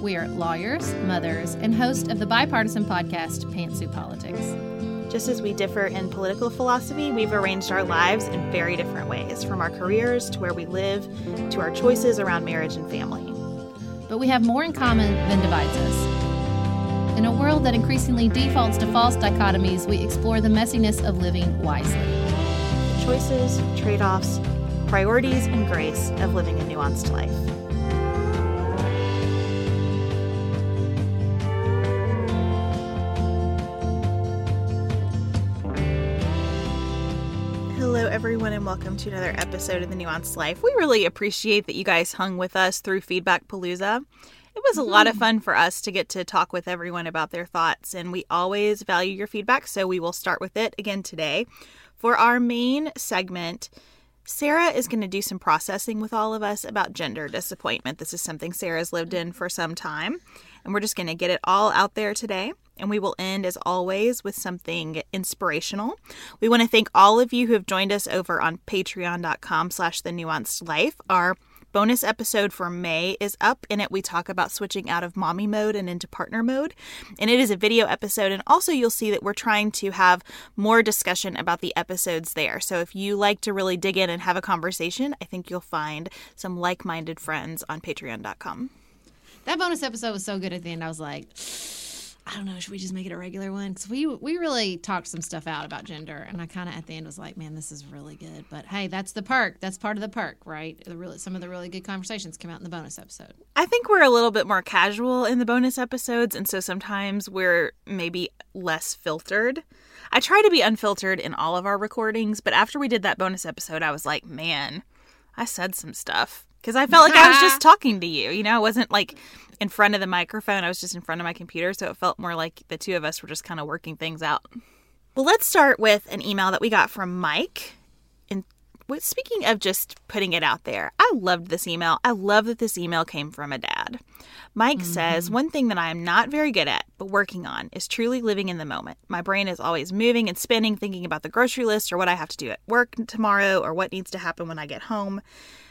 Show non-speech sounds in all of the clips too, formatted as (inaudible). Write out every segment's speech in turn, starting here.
We are lawyers, mothers, and host of the bipartisan podcast Pantsuit Politics. Just as we differ in political philosophy, we've arranged our lives in very different ways, from our careers to where we live to our choices around marriage and family. But we have more in common than divides us. In a world that increasingly defaults to false dichotomies, we explore the messiness of living wisely. Choices, trade offs, priorities, and grace of living a nuanced life. Everyone, and welcome to another episode of The Nuanced Life. We really appreciate that you guys hung with us through Feedback Palooza. It was a lot of mm-hmm. fun for us to get to talk with everyone about their thoughts, and we always value your feedback, so we will start with it again today. For our main segment, Sarah is going to do some processing with all of us about gender disappointment. This is something Sarah's lived in mm-hmm. for some time, and we're just going to get it all out there today. And we will end, as always, with something inspirational. We want to thank all of you who have joined us over on patreon.com slash the nuanced life. Our bonus episode for May is up. In it, we talk about switching out of mommy mode and into partner mode. And it is a video episode. And also, you'll see that we're trying to have more discussion about the episodes there. So if you like to really dig in and have a conversation, I think you'll find some like minded friends on patreon.com. That bonus episode was so good at the end. I was like, I don't know, should we just make it a regular one? Because we we really talked some stuff out about gender, and I kind of at the end was like, man, this is really good. But hey, that's the perk. That's part of the perk, right? The really some of the really good conversations come out in the bonus episode. I think we're a little bit more casual in the bonus episodes, and so sometimes we're maybe less filtered. I try to be unfiltered in all of our recordings, but after we did that bonus episode, I was like, man, I said some stuff. Because I felt like I was (laughs) just talking to you. You know, I wasn't like in front of the microphone, I was just in front of my computer. So it felt more like the two of us were just kind of working things out. Well, let's start with an email that we got from Mike. And speaking of just putting it out there, I loved this email. I love that this email came from a dad. Mike mm-hmm. says, One thing that I am not very good at, but working on, is truly living in the moment. My brain is always moving and spinning, thinking about the grocery list or what I have to do at work tomorrow or what needs to happen when I get home.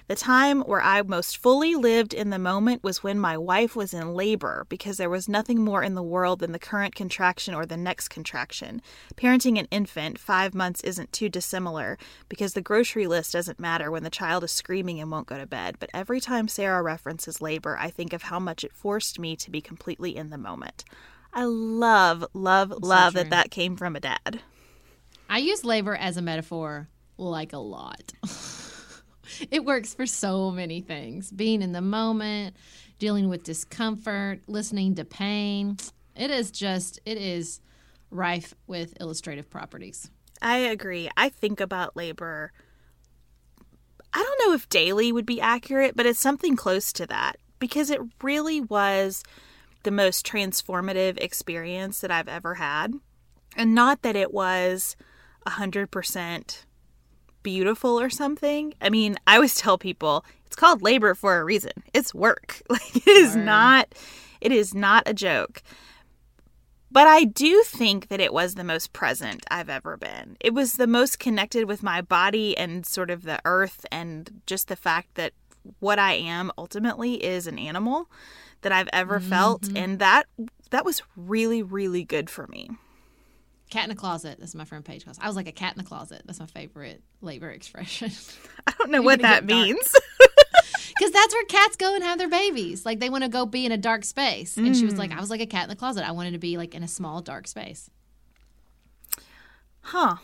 The time where I most fully lived in the moment was when my wife was in labor because there was nothing more in the world than the current contraction or the next contraction. Parenting an infant, five months isn't too dissimilar because the grocery list doesn't matter when the child is screaming and won't go to bed. But every time Sarah references labor, I think of how much it forced me to be completely in the moment. I love, love, That's love so that that came from a dad. I use labor as a metaphor like a lot. (laughs) it works for so many things being in the moment, dealing with discomfort, listening to pain. It is just, it is rife with illustrative properties. I agree. I think about labor. I don't know if daily would be accurate, but it's something close to that because it really was the most transformative experience that I've ever had. And not that it was 100% beautiful or something. I mean, I always tell people it's called labor for a reason. It's work. (laughs) Like it is Word. not it is not a joke. But I do think that it was the most present I've ever been. It was the most connected with my body and sort of the earth and just the fact that what I am ultimately is an animal that I've ever mm-hmm. felt and that that was really really good for me. Cat in a closet. That's my friend Paige calls. I was like a cat in the closet. That's my favorite labor expression. (laughs) I don't know (laughs) what that means. (laughs) Because that's where cats go and have their babies. Like they want to go be in a dark space. And mm. she was like, I was like a cat in the closet. I wanted to be like in a small dark space. Huh.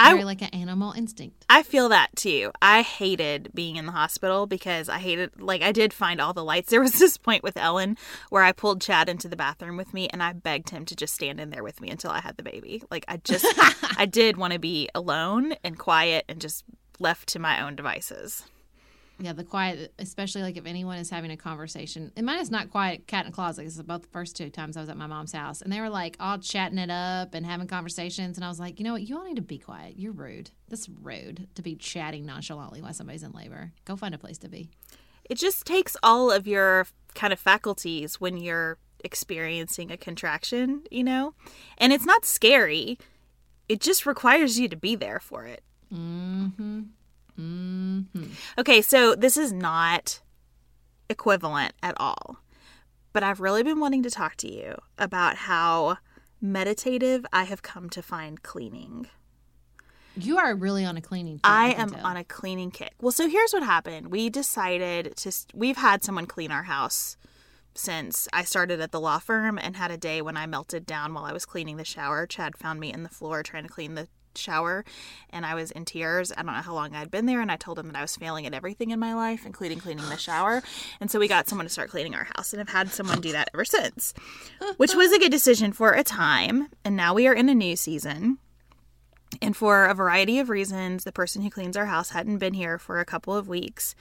I- Very like an animal instinct. I feel that too. I hated being in the hospital because I hated, like, I did find all the lights. There was (laughs) this point with Ellen where I pulled Chad into the bathroom with me and I begged him to just stand in there with me until I had the baby. Like, I just, (laughs) I did want to be alone and quiet and just left to my own devices. Yeah, the quiet, especially like if anyone is having a conversation. And mine is not quiet, cat in a closet. This is about the first two times I was at my mom's house, and they were like all chatting it up and having conversations. And I was like, you know what? You all need to be quiet. You're rude. That's rude to be chatting nonchalantly while somebody's in labor. Go find a place to be. It just takes all of your kind of faculties when you're experiencing a contraction, you know? And it's not scary. It just requires you to be there for it. Mm-hmm. Mm-hmm. Okay, so this is not equivalent at all. But I've really been wanting to talk to you about how meditative I have come to find cleaning. You are really on a cleaning. Kick, I can am tell. on a cleaning kick. Well, so here's what happened. We decided to, we've had someone clean our house since I started at the law firm and had a day when I melted down while I was cleaning the shower. Chad found me in the floor trying to clean the shower and I was in tears. I don't know how long I'd been there and I told him that I was failing at everything in my life, including cleaning the shower. And so we got someone to start cleaning our house and have had someone do that ever since, which was a good decision for a time. And now we are in a new season. And for a variety of reasons, the person who cleans our house hadn't been here for a couple of weeks.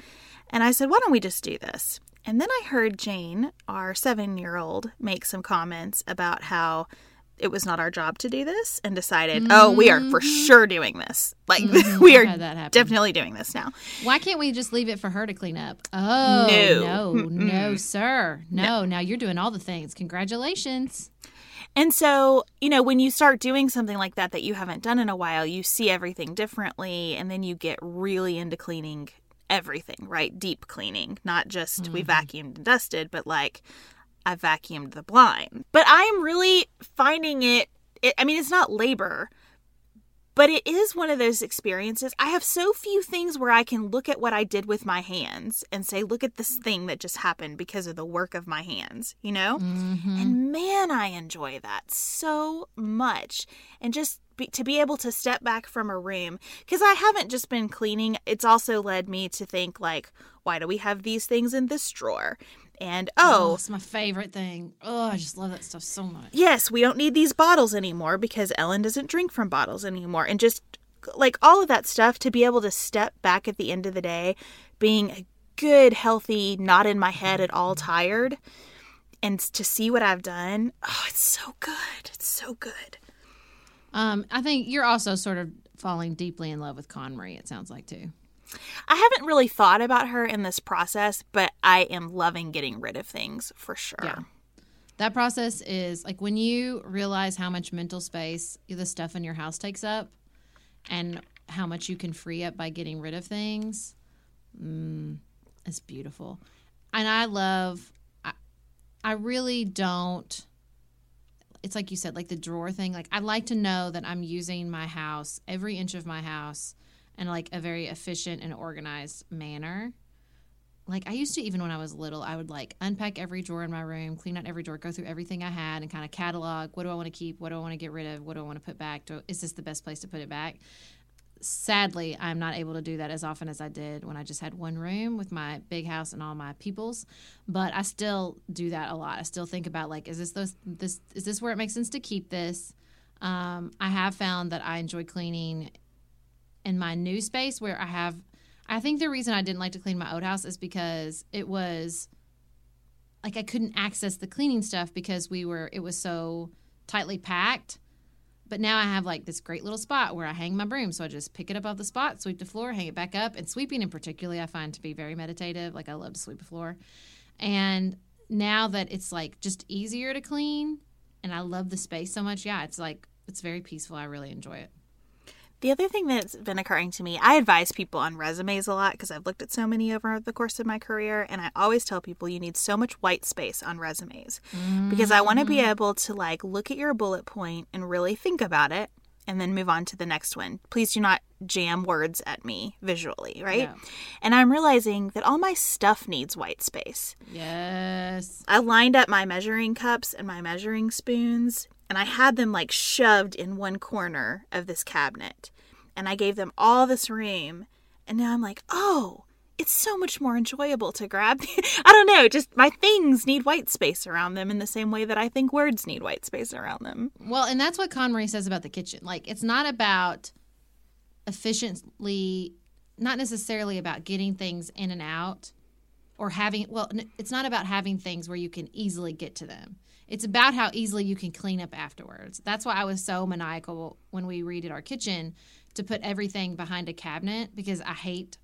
And I said, why don't we just do this? And then I heard Jane, our seven year old, make some comments about how it was not our job to do this and decided, oh, we are for mm-hmm. sure doing this. Like, (laughs) mm-hmm. we I've are definitely doing this now. Why can't we just leave it for her to clean up? Oh No. no, no, sir, no. Now you're doing all the things. Congratulations. And so, you know, when you start doing something like that that you haven't done in a while, you see everything differently and then you get really into cleaning everything, right? Deep cleaning, not just we mm-hmm. vacuumed and dusted, but like I vacuumed the blind. But I'm really finding it, it I mean, it's not labor, but it is one of those experiences. I have so few things where I can look at what I did with my hands and say, look at this thing that just happened because of the work of my hands, you know? Mm-hmm. And man, I enjoy that so much. And just be, to be able to step back from a room, because I haven't just been cleaning, it's also led me to think, like, why do we have these things in this drawer? And Oh, oh, it's my favorite thing. Oh, I just love that stuff so much. yes, we don't need these bottles anymore because Ellen doesn't drink from bottles anymore. And just like all of that stuff to be able to step back at the end of the day, being a good, healthy, not in my head at all tired, and to see what I've done. Oh, it's so good. It's so good. Um, I think you're also sort of falling deeply in love with KonMari. It sounds like too. I haven't really thought about her in this process, but I am loving getting rid of things for sure. Yeah. That process is like when you realize how much mental space the stuff in your house takes up and how much you can free up by getting rid of things. Mm, it's beautiful. And I love, I, I really don't, it's like you said, like the drawer thing. Like I like to know that I'm using my house, every inch of my house, in like a very efficient and organized manner like I used to even when I was little, I would like unpack every drawer in my room, clean out every drawer, go through everything I had, and kind of catalog what do I want to keep, what do I want to get rid of, what do I want to put back. Do, is this the best place to put it back? Sadly, I'm not able to do that as often as I did when I just had one room with my big house and all my peoples. But I still do that a lot. I still think about like, is this those, this is this where it makes sense to keep this? Um, I have found that I enjoy cleaning in my new space where I have I think the reason I didn't like to clean my old house is because it was like I couldn't access the cleaning stuff because we were it was so tightly packed. But now I have like this great little spot where I hang my broom. So I just pick it up off the spot, sweep the floor, hang it back up. And sweeping in particularly I find to be very meditative. Like I love to sweep the floor. And now that it's like just easier to clean and I love the space so much, yeah, it's like it's very peaceful. I really enjoy it. The other thing that's been occurring to me, I advise people on resumes a lot because I've looked at so many over the course of my career, and I always tell people you need so much white space on resumes because I want to be mm. able to like look at your bullet point and really think about it and then move on to the next one. Please do not jam words at me visually, right? No. And I'm realizing that all my stuff needs white space. Yes. I lined up my measuring cups and my measuring spoons, and I had them like shoved in one corner of this cabinet. and I gave them all this room. And now I'm like, oh, it's so much more enjoyable to grab. (laughs) I don't know, just my things need white space around them in the same way that I think words need white space around them. Well, and that's what KonMari says about the kitchen. Like, it's not about efficiently, not necessarily about getting things in and out or having, well, it's not about having things where you can easily get to them. It's about how easily you can clean up afterwards. That's why I was so maniacal when we redid our kitchen to put everything behind a cabinet because I hate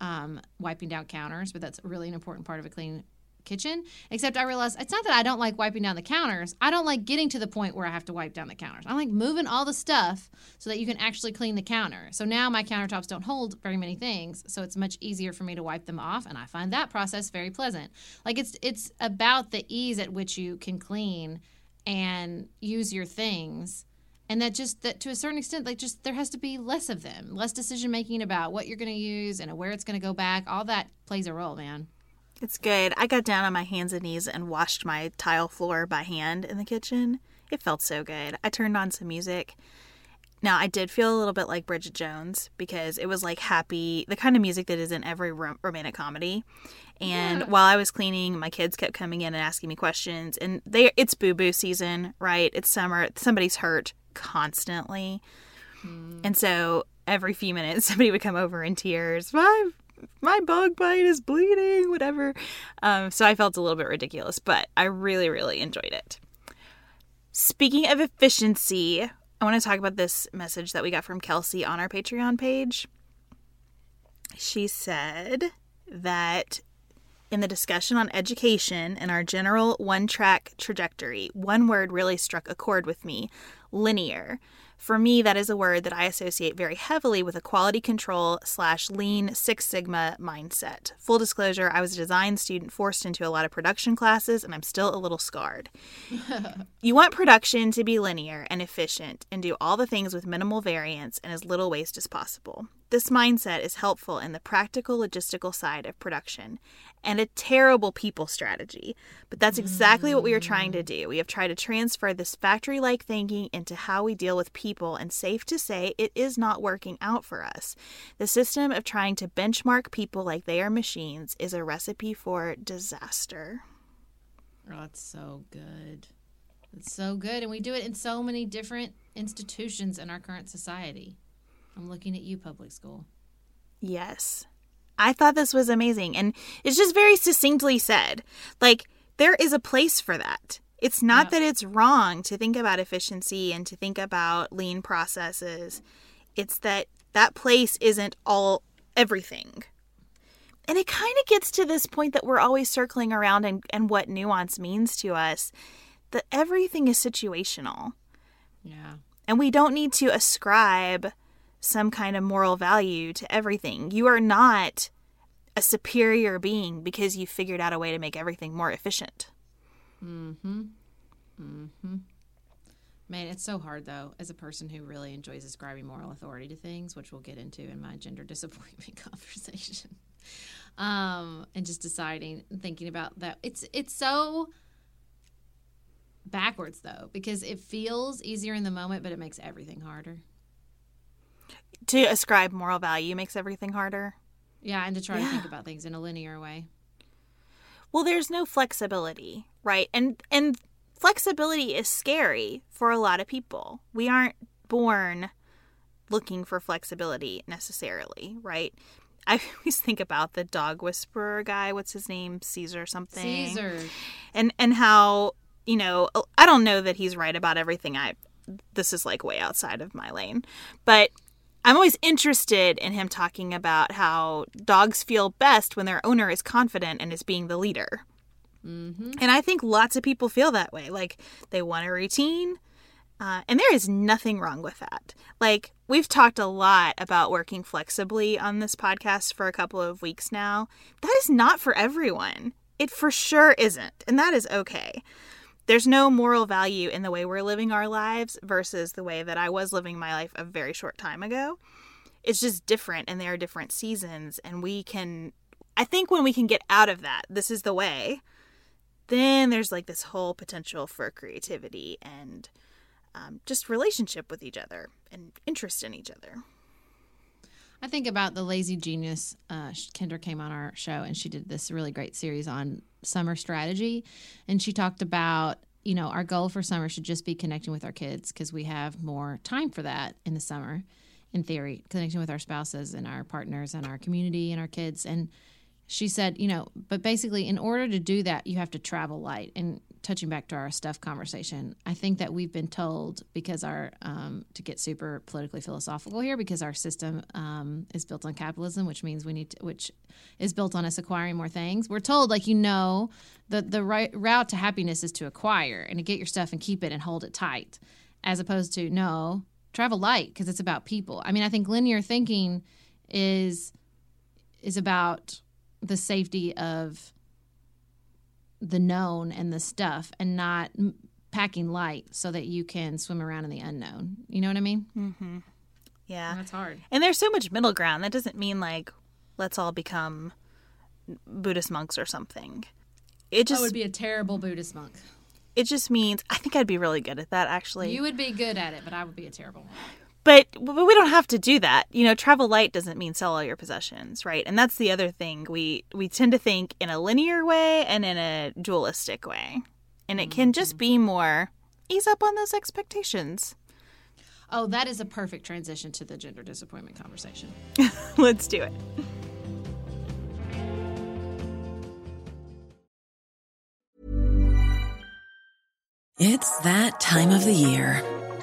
um, wiping down counters, but that's really an important part of a clean kitchen. Except I realized it's not that I don't like wiping down the counters. I don't like getting to the point where I have to wipe down the counters. I like moving all the stuff so that you can actually clean the counter. So now my countertops don't hold very many things, so it's much easier for me to wipe them off, and I find that process very pleasant. Like it's it's about the ease at which you can clean and use your things and that just that to a certain extent like just there has to be less of them less decision making about what you're going to use and where it's going to go back all that plays a role man it's good. I got down on my hands and knees and washed my tile floor by hand in the kitchen. It felt so good. I turned on some music. Now, I did feel a little bit like Bridget Jones because it was like happy, the kind of music that is in every rom- romantic comedy. And yeah. while I was cleaning, my kids kept coming in and asking me questions. And they it's boo boo season, right? It's summer. Somebody's hurt constantly. Mm. And so every few minutes, (laughs) somebody would come over in tears. My my bug bite is bleeding, whatever. Um, so I felt a little bit ridiculous, but I really, really enjoyed it. Speaking of efficiency, I want to talk about this message that we got from Kelsi on our Patreon page. She said that in the discussion on education and our general one track trajectory, one word really struck a chord with me linear. For me, that is a word that I associate very heavily with a quality control slash lean Six Sigma mindset. Full disclosure, I was a design student forced into a lot of production classes, and I'm still a little scarred. (laughs) you want production to be linear and efficient and do all the things with minimal variance and as little waste as possible. This mindset is helpful in the practical logistical side of production and a terrible people strategy. But that's exactly what we are trying to do. We have tried to transfer this factory like thinking into how we deal with people, and safe to say, it is not working out for us. The system of trying to benchmark people like they are machines is a recipe for disaster. Oh, that's so good. It's so good. And we do it in so many different institutions in our current society. I'm looking at you, public school. Yes. I thought this was amazing. And it's just very succinctly said. Like, there is a place for that. It's not yep. that it's wrong to think about efficiency and to think about lean processes. It's that that place isn't all everything. And it kind of gets to this point that we're always circling around and, and what nuance means to us that everything is situational. Yeah. And we don't need to ascribe some kind of moral value to everything. You are not a superior being because you figured out a way to make everything more efficient. Mm-hmm. Mm-hmm. Man, it's so hard though as a person who really enjoys ascribing moral authority to things, which we'll get into in my gender (laughs) disappointment conversation. Um, and just deciding thinking about that. It's it's so backwards though because it feels easier in the moment but it makes everything harder to ascribe moral value makes everything harder. Yeah, and to try yeah. to think about things in a linear way. Well, there's no flexibility, right? And and flexibility is scary for a lot of people. We aren't born looking for flexibility necessarily, right? I (laughs) always think about the dog whisperer guy. What's his name? Cesar something. Cesar. And and how you know I don't know that he's right about everything. I this is like way outside of my lane, but I'm always interested in him talking about how dogs feel best when their owner is confident and is being the leader. Mm-hmm. And I think lots of people feel that way. Like they want a routine. Uh, and there is nothing wrong with that. Like, we've talked a lot about working flexibly on this podcast for a couple of weeks now. That is not for everyone. It for sure isn't. And that is okay there's no moral value in the way we're living our lives versus the way that I was living my life a very short time ago. It's just different and there are different seasons and we can I think when we can get out of that, this is the way, then there's like this whole potential for creativity and um, just relationship with each other and interest in each other. I think about the Lazy Genius. Uh, Kendra came on our show and she did this really great series on summer strategy. And she talked about, you know, our goal for summer should just be connecting with our kids because we have more time for that in the summer, in theory, connecting with our spouses and our partners and our community and our kids. And she said, you know, but basically, in order to do that, you have to travel light. And touching back to our stuff conversation, I think that we've been told because our um, to get super politically philosophical here, because our system um, is built on capitalism, which means we need to, which is built on us acquiring more things. We're told, like you know, the the right route to happiness is to acquire and to get your stuff and keep it and hold it tight, as opposed to no travel light because it's about people. I mean, I think linear thinking is is about the safety of the known and the stuff and not packing light so that you can swim around in the unknown. You know what I mean? Mm-hmm. Yeah. That's hard. And there's so much middle ground. That doesn't mean like let's all become Buddhist monks or something. It just I would be a terrible Buddhist monk. It just means I think I'd be really good at that actually. You would be good at it, but I would be a terrible one. But, but we don't have to do that. You know, travel light doesn't mean sell all your possessions, right? And that's the other thing. We we tend to think in a linear way and in a dualistic way. And it can just mm-hmm. be more ease up on those expectations. Oh, that is a perfect transition to the gender disappointment conversation. (laughs) Let's do it. It's that time of the year.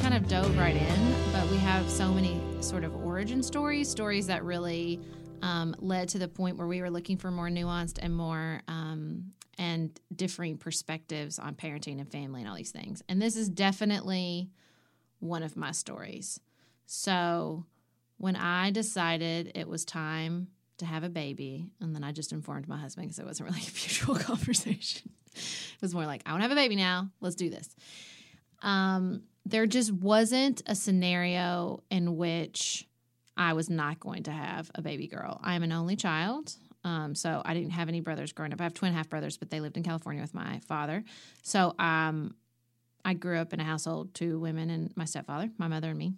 kind of dove right in, but we have so many sort of origin stories, stories that really um, led to the point where we were looking for more nuanced and more um, and differing perspectives on parenting and family and all these things. And this is definitely one of my stories. So, when I decided it was time to have a baby, and then I just informed my husband because it wasn't really (laughs) a mutual (laughs) conversation. it was more like, I want to have a baby now. Let's do this. Um, there just wasn't a scenario in which I was not going to have a baby girl. I am an only child. Um, so I didn't have any brothers growing up. I have twin half brothers, but they lived in California with my father. So um, I grew up in a household, two women and my stepfather, my mother and me.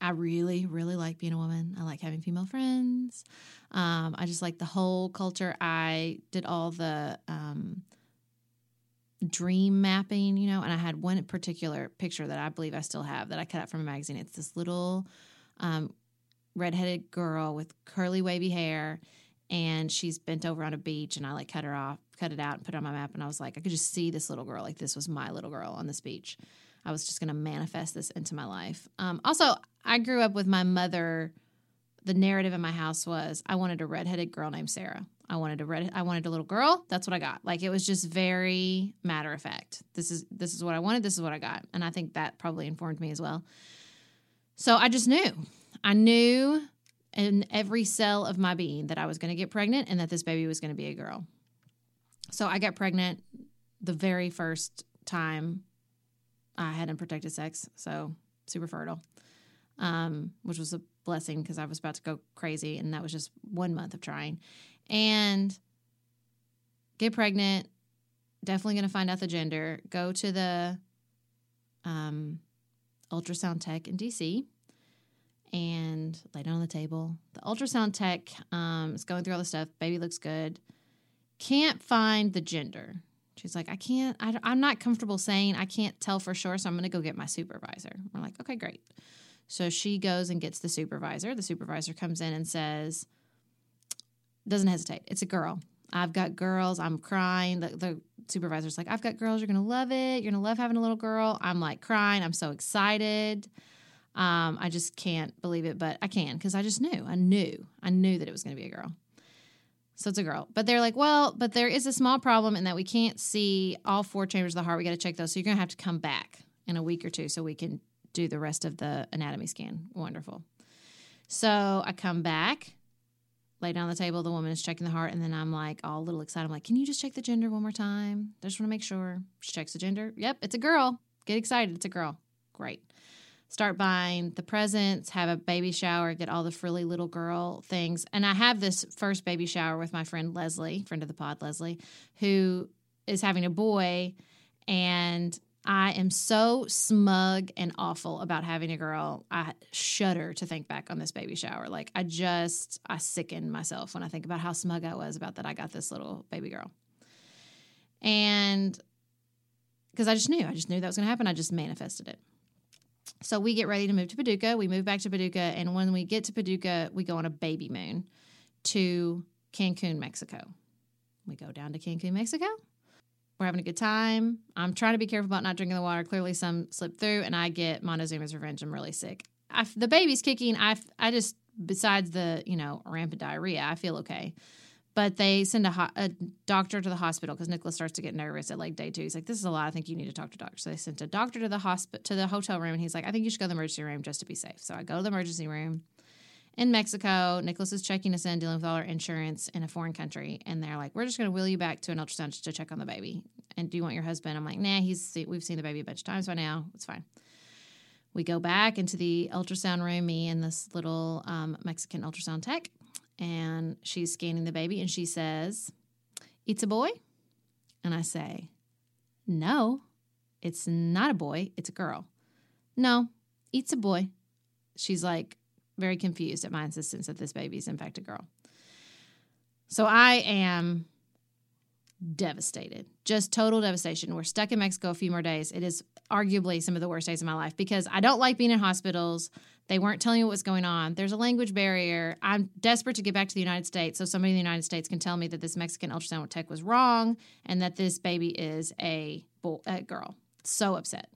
I really, really like being a woman. I like having female friends. Um, I just like the whole culture. I did all the um, dream mapping, you know, and I had one particular picture that I believe I still have that I cut out from a magazine. It's this little um, redheaded girl with curly, wavy hair, and she's bent over on a beach, and I like cut her off, cut it out, and put it on my map, and I was like, I could just see this little girl, like this was my little girl on this beach. I was just going to manifest this into my life. Um, also, I grew up with my mother. The narrative in my house was I wanted a redheaded girl named Sarah. I wanted a red. I wanted a little girl. That's what I got. Like it was just very matter of fact. This is this is what I wanted. This is what I got, and I think that probably informed me as well. So I just knew. I knew in every cell of my being that I was going to get pregnant and that this baby was going to be a girl. So I got pregnant the very first time I had unprotected sex, so super fertile, um, which was a blessing because I was about to go crazy, and that was just one month of trying. And get pregnant, definitely going to find out the gender. Go to the um, ultrasound tech in DC and lay down on the table. The ultrasound tech um, is going through all the stuff. Baby looks good. Can't find the gender. She's like, I can't, I, I'm not comfortable saying I can't tell for sure, so I'm going to go get my supervisor. We're like, okay, great. So she goes and gets the supervisor. The supervisor comes in and says, doesn't hesitate. It's a girl. I've got girls. I'm crying. The, the supervisor's like, I've got girls. You're going to love it. You're going to love having a little girl. I'm like crying. I'm so excited. Um, I just can't believe it, but I can because I just knew. I knew. I knew that it was going to be a girl. So it's a girl. But they're like, well, but there is a small problem in that we can't see all four chambers of the heart. We got to check those. So you're going to have to come back in a week or two so we can do the rest of the anatomy scan. Wonderful. So I come back, lay down on the table. The woman is checking the heart. And then I'm like, all a little excited. I'm like, can you just check the gender one more time? I just want to make sure. She checks the gender. Yep, it's a girl. Get excited. It's a girl. Great start buying the presents, have a baby shower, get all the frilly little girl things. And I have this first baby shower with my friend Leslie, friend of the pod, Leslie, who is having a boy. And I am so smug and awful about having a girl. I shudder to think back on this baby shower. Like, I just, I sicken myself when I think about how smug I was about that I got this little baby girl. And because I just knew, I just knew that was going to happen. I just manifested it. So we get ready to move to Paducah. We move back to Paducah, and when we get to Paducah, we go on a baby moon to Cancun, Mexico. We go down to Cancun, Mexico. We're having a good time. I'm trying to be careful about not drinking the water. Clearly, some slip through, and I get Montezuma's revenge. I'm really sick. I, the baby's kicking. I, I just, besides the, you know, rampant diarrhea, I feel okay. But they send a, ho- a doctor to the hospital because Nicholas starts to get nervous at like day two. He's like, "This is a lot. I think you need to talk to a doctor." So they sent a doctor to the hospital to the hotel room, and he's like, "I think you should go to the emergency room just to be safe." So I go to the emergency room in Mexico. Nicholas is checking us in, dealing with all our insurance in a foreign country, and they're like, "We're just going to wheel you back to an ultrasound just to check on the baby." And do you want your husband? I'm like, "Nah, he's we've seen the baby a bunch of times by now. It's fine." We go back into the ultrasound room, me and this little um, Mexican ultrasound tech, and she's scanning the baby and she says, It's a boy? And I say, No, it's not a boy, it's a girl. No, it's a boy. She's like very confused at my insistence that this baby is in fact a girl. So I am devastated, just total devastation. We're stuck in Mexico a few more days. It is arguably some of the worst days of my life because I don't like being in hospitals. They weren't telling me what was going on. There's a language barrier. I'm desperate to get back to the United States so somebody in the United States can tell me that this Mexican ultrasound tech was wrong and that this baby is a, a girl. So upset.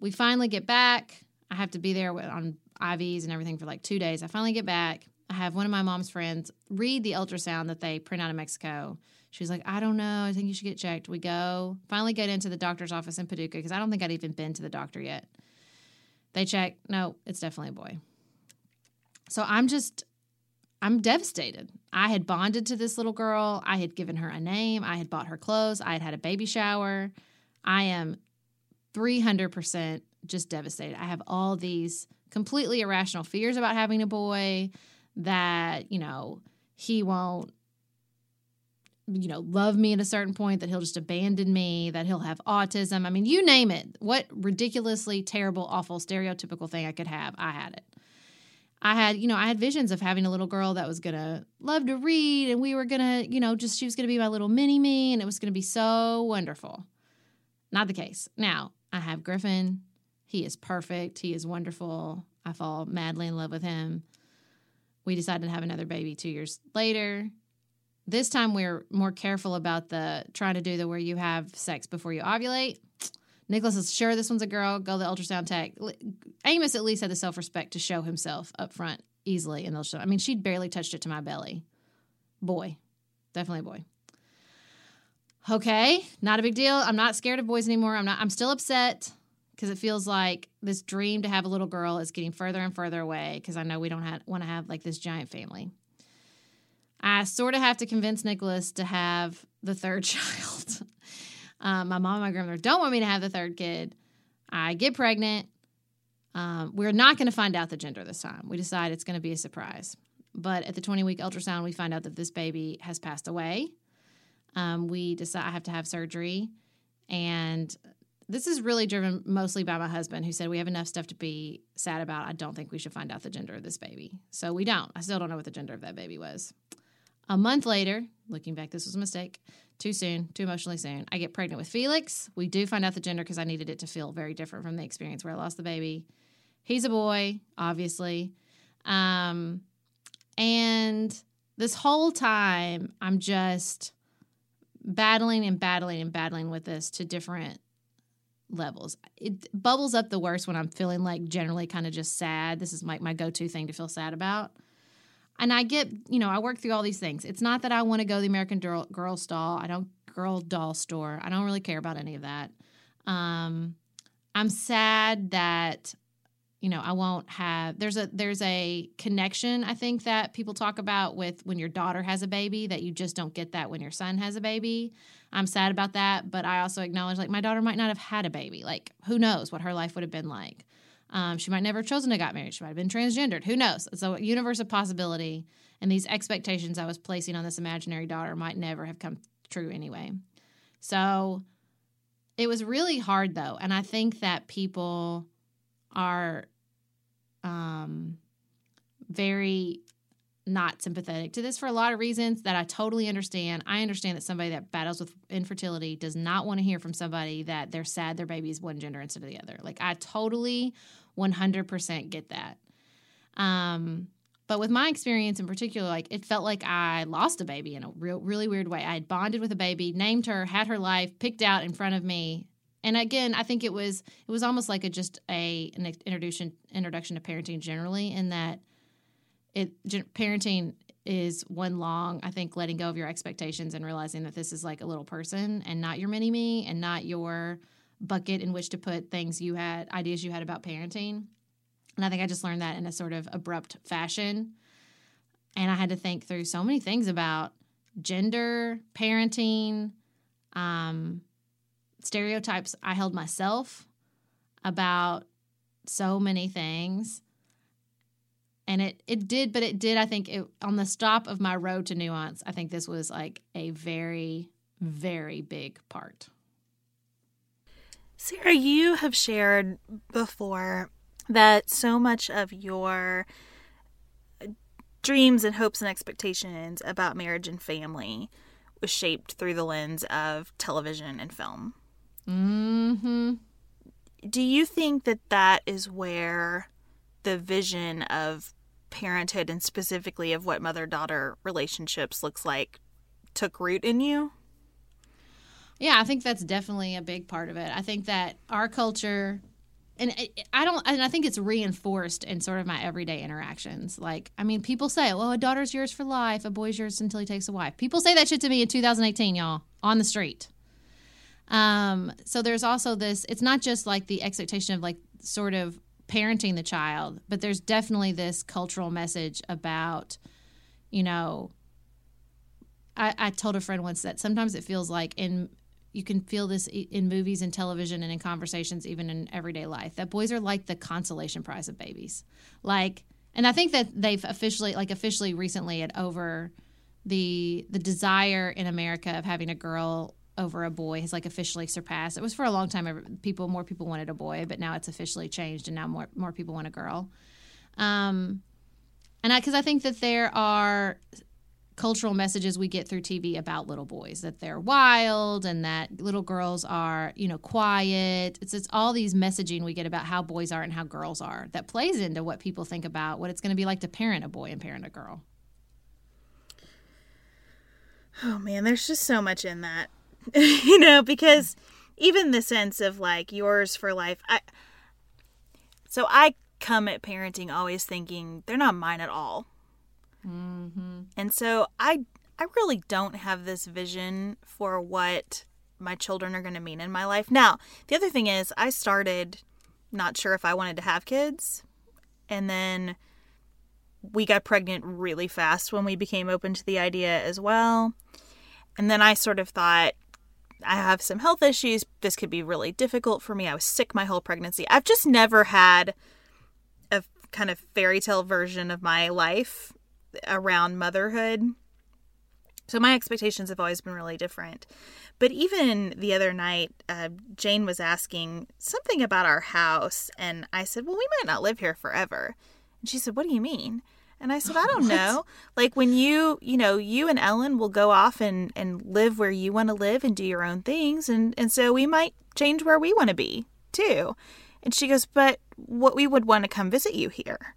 We finally get back. I have to be there on IVs and everything for like two days. I finally get back. I have one of my mom's friends read the ultrasound that they print out in Mexico. She's like, I don't know. I think you should get checked. We go, finally get into the doctor's office in Paducah because I don't think I'd even been to the doctor yet. They check. No, it's definitely a boy. So I'm just, I'm devastated. I had bonded to this little girl. I had given her a name. I had bought her clothes. I had had a baby shower. I am 300% just devastated. I have all these completely irrational fears about having a boy that, you know, he won't you know, love me at a certain point, that he'll just abandon me, that he'll have autism. I mean, you name it. What ridiculously terrible, awful, stereotypical thing I could have, I had it. I had, you know, I had visions of having a little girl that was to love to read and we were to, you know, just she was to be my little mini me and it was to be so wonderful. Not the case. Now, I have Griffin. He is perfect. He is wonderful. I fall madly in love with him. We decided to have another baby two years later this time we're more careful about the trying to do the where you have sex before you ovulate. (tsk) Nicholas is sure this one's a girl. Go to the ultrasound tech. Amos at least had the self respect to show himself up front easily in the ultrasound. I mean, she'd barely touched it to my belly. Boy, definitely a boy. Okay, not a big deal. I'm not scared of boys anymore. I'm not. I'm still upset because it feels like this dream to have a little girl is getting further and further away. Because I know we don't want to have like this giant family. I sort of have to convince Nicholas to have the third (laughs) child. um, my mom and my grandmother don't want me to have the third kid. I get pregnant. Um, we're not going to find out the gender this time. We decide it's going to be a surprise. But at the 20 week ultrasound, we find out that this baby has passed away. Um, we decide I have to have surgery. And this is really driven mostly by my husband, who said we have enough stuff to be sad about. I don't think we should find out the gender of this baby. So we don't. I still don't know what the gender of that baby was. A month later, looking back, this was a mistake. Too soon, too emotionally soon. I get pregnant with Felix. We do find out the gender because I needed it to feel very different from the experience where I lost the baby. He's a boy, obviously. Um, and this whole time, I'm just battling and battling and battling with this to different levels. It bubbles up the worst when I'm feeling like generally kind of just sad. This is like my, my go to thing to feel sad about. and I get, you know, I work through all these things. It's not that I want to go to the American Girl, Girl stall. I don't girl doll store. I don't really care about any of that. Um, I'm sad that you know i won't have there's a there's a connection i think that people talk about with when your daughter has a baby that you just don't get that when your son has a baby i'm sad about that but i also acknowledge like my daughter might not have had a baby. Like who knows what her life would have been like. Um, she might never have chosen to got married. She might have been transgendered. Who knows? It's a universe of possibility. And these expectations i was placing on this imaginary daughter might never have come true anyway. So it was really hard though. And i think that people are um, very not sympathetic to this for a lot of reasons that I totally understand. I understand that somebody that battles with infertility does not want to hear from somebody that they're sad their baby is one gender instead of the other. Like I totally 100% get that. Um, but with my experience in particular, like it felt like I lost a baby in a real, really weird way. I had bonded with a baby, named her, had her life picked out in front of me, and again i think it was it was almost like a just a an introduction introduction to parenting generally in that it parenting is one long i think letting go of your expectations and realizing that this is like a little person and not your mini me and not your bucket in which to put things you had ideas you had about parenting and i think i just learned that in a sort of abrupt fashion and i had to think through so many things about gender parenting um, stereotypes I held myself about so many things. And it it did, but it did, I think, it, on the stop of my road to nuance, I think this was like a very, very big part. Sarah, you have shared before that so much of your dreams and hopes and expectations about marriage and family was shaped through the lens of television and film. Hmm. Do you think that that is where the vision of parenthood and specifically of what mother-daughter relationships looks like took root in you? Yeah, I think that's definitely a big part of it. I think that our culture and I don't, and I think it's reinforced in sort of my everyday interactions. Like, I mean, people say, well, a daughter's yours for life, a boy's yours until he takes a wife. People say that shit to me in 2018, y'all, on the street. Um, so there's also this, it's not just like the expectation of like sort of parenting the child, but there's definitely this cultural message about, you know, I, I told a friend once that sometimes it feels like in you can feel this in movies and television and in conversations even in everyday life that boys are like the consolation prize of babies. Like and i think that they've officially like officially recently at over the the desire in america of having a girl over a boy has like officially surpassed. It was for a long time. People, more people wanted a boy, but now it's officially changed, and now more more people want a girl. Um, and I, because I think that there are cultural messages we get through TV about little boys that they're wild and that little girls are, you know, quiet. It's it's all these messaging we get about how boys are and how girls are that plays into what people think about what it's going to be like to parent a boy and parent a girl. Oh man, there's just so much in that. (laughs) you know, because even the sense of like yours for life, I so I come at parenting always thinking they're not mine at all. Mm-hmm. And so I I really don't have this vision for what my children are going to mean in my life. Now, the other thing is I started not sure if I wanted to have kids and then we got pregnant really fast when we became open to the idea as well. And then I sort of thought I have some health issues. This could be really difficult for me. I was sick my whole pregnancy. I've just never had a kind of fairy tale version of my life around motherhood. So my expectations have always been really different. But even the other night, uh, Jane was asking something about our house, and I said, Well, we might not live here forever. And she said, What do you mean? And I said, I don't know. Like when you, you know, you and Ellen will go off and, and live where you want to live and do your own things. And, and so we might change where we want to be too. And she goes, but what we would want to come visit you here.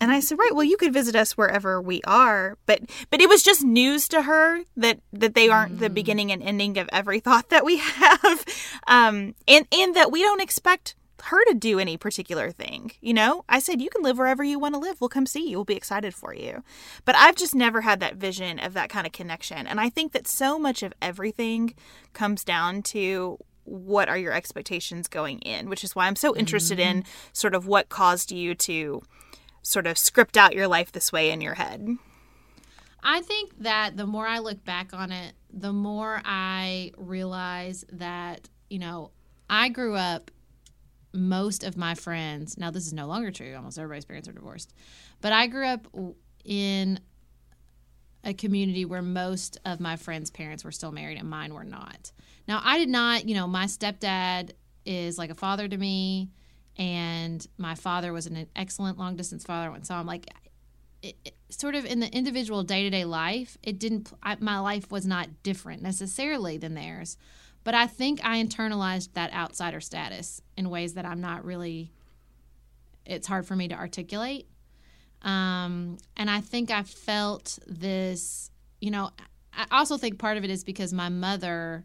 And I said, right, well, you could visit us wherever we are. But, but it was just news to her that, that they aren't mm. the beginning and ending of every (laughs) thought that we have. Um, and, and that we don't expect her to do any particular thing. You know, I said, you can live wherever you want to live. We'll come see you. We'll be excited for you. But I've just never had that vision of that kind of connection. And I think that so much of everything comes down to what are your expectations going in, which is why I'm so interested mm-hmm. in sort of what caused you to sort of script out your life this way in your head. I think that the more I look back on it, the more I realize that, you know, I grew up most of my friends, now this is no longer true, almost everybody's parents are divorced, but I grew up in a community where most of my friends' parents were still married and mine were not. Now, I did not, you know, my stepdad is like a father to me, and my father was an excellent long distance father. And so I'm like, it, it, sort of in the individual day to day life, it didn't, I, my life was not different necessarily than theirs. But I think I internalized that outsider status in ways that I'm not really, it's hard for me to articulate. Um, and I think I felt this, you know, I also think part of it is because my mother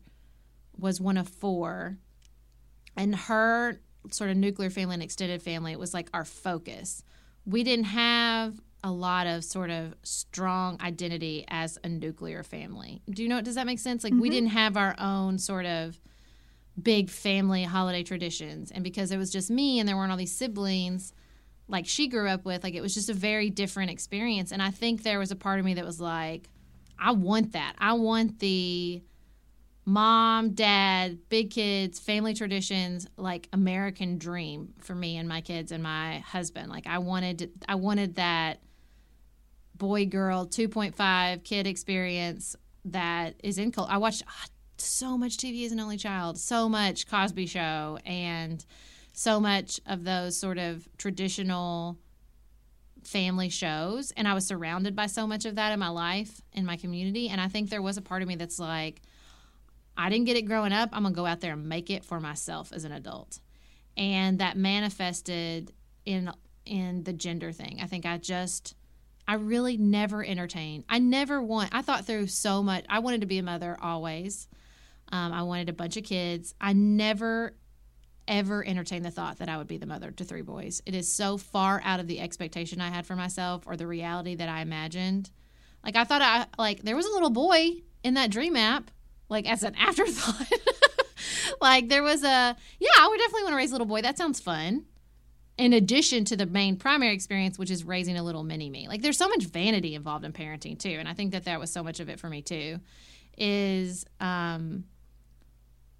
was one of four, and her sort of nuclear family and extended family, was like our focus. We didn't have a lot of sort of strong identity as a nuclear family. Do you know? Does that make sense? Like mm-hmm. we didn't have our own sort of big family holiday traditions, and because it was just me and there weren't all these siblings like she grew up with, like it was just a very different experience. And I think there was a part of me that was like, I want that. I want the mom, dad, big kids, family traditions, like American dream for me and my kids and my husband. Like I wanted I wanted that boy girl 2.5 kid experience that is in I watched oh, so much TV as an only child, so much Cosby show and so much of those sort of traditional family shows and I was surrounded by so much of that in my life in my community and I think there was a part of me that's like I didn't get it growing up I'm going to go out there and make it for myself as an adult. And that manifested in in the gender thing. I think I just I really never entertained I never want I thought through so much I wanted to be a mother always um, I wanted a bunch of kids I never ever entertained the thought that I would be the mother to three boys. It is so far out of the expectation I had for myself or the reality that I imagined. Like I thought I like there was a little boy in that dream app, like as an (laughs) afterthought. like there was a yeah, I would definitely want to raise a little boy. That sounds fun. In addition to the main primary experience, which is raising a little mini me. Like there's so much vanity involved in parenting too, and I think that that was so much of it for me too. Is um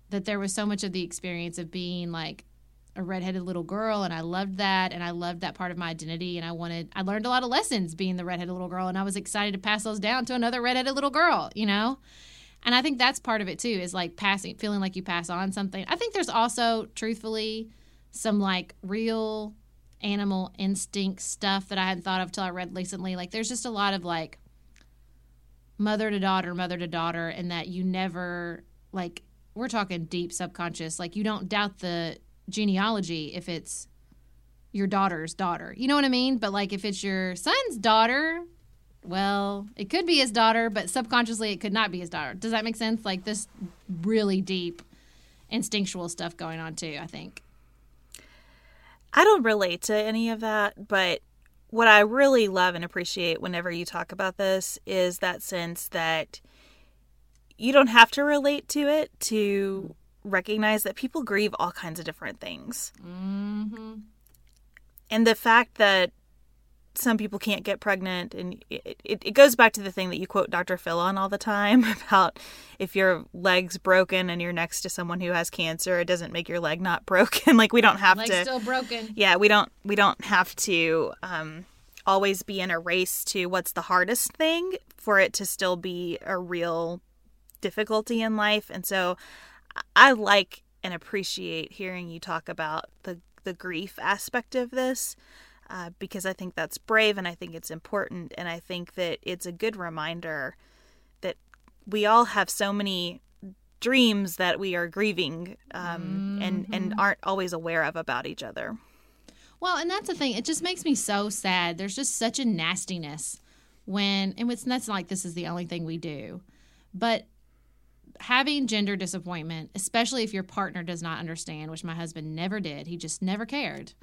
that there was so much of the experience of being like a redheaded little girl and I loved that and I loved that part of my identity and I wanted I learned a lot of lessons being the redheaded little girl and I was excited to pass those down to another redheaded little girl, you know? And I think that's part of it too is like passing feeling like you pass on something. I think there's also truthfully some like real animal instinct stuff that I hadn't thought of till I read recently. Like there's just a lot of like mother to daughter, mother to daughter and that you never like we're talking deep subconscious. Like you don't doubt the genealogy if it's your daughter's daughter. You know what I mean? But like if it's your son's daughter, well, it could be his daughter, but subconsciously it could not be his daughter. Does that make sense? Like this really deep instinctual stuff going on too, I think. I don't relate to any of that, but what I really love and appreciate whenever you talk about this is that sense that you don't have to relate to it to recognize that people grieve all kinds of different things. Mm-hmm. And the fact that some people can't get pregnant, and it, it, it, goes back to the thing that you quote Dr. Phil on all the time (laughs) about if your leg's broken and you're next to someone who has cancer, it doesn't make your leg not (laughs) broken. like we don't have Leg's to. still broken. Yeah, we don't. We don't have to. Um, always be in a race to what's the hardest thing for it to still be a real difficulty in life. And so I like and appreciate hearing you talk about the, the grief aspect of this uh, because I think that's brave and I think it's important. And I think that it's a good reminder that we all have so many dreams that we are grieving um, mm-hmm. and, and mm-hmm. aren't always aware of about each other. Well, and that's the thing. It just makes me so sad. There's just such a nastiness when, and it's that's not like this is the only thing we do, but having gender disappointment, especially if your partner does not understand, which my husband never did, he just never cared.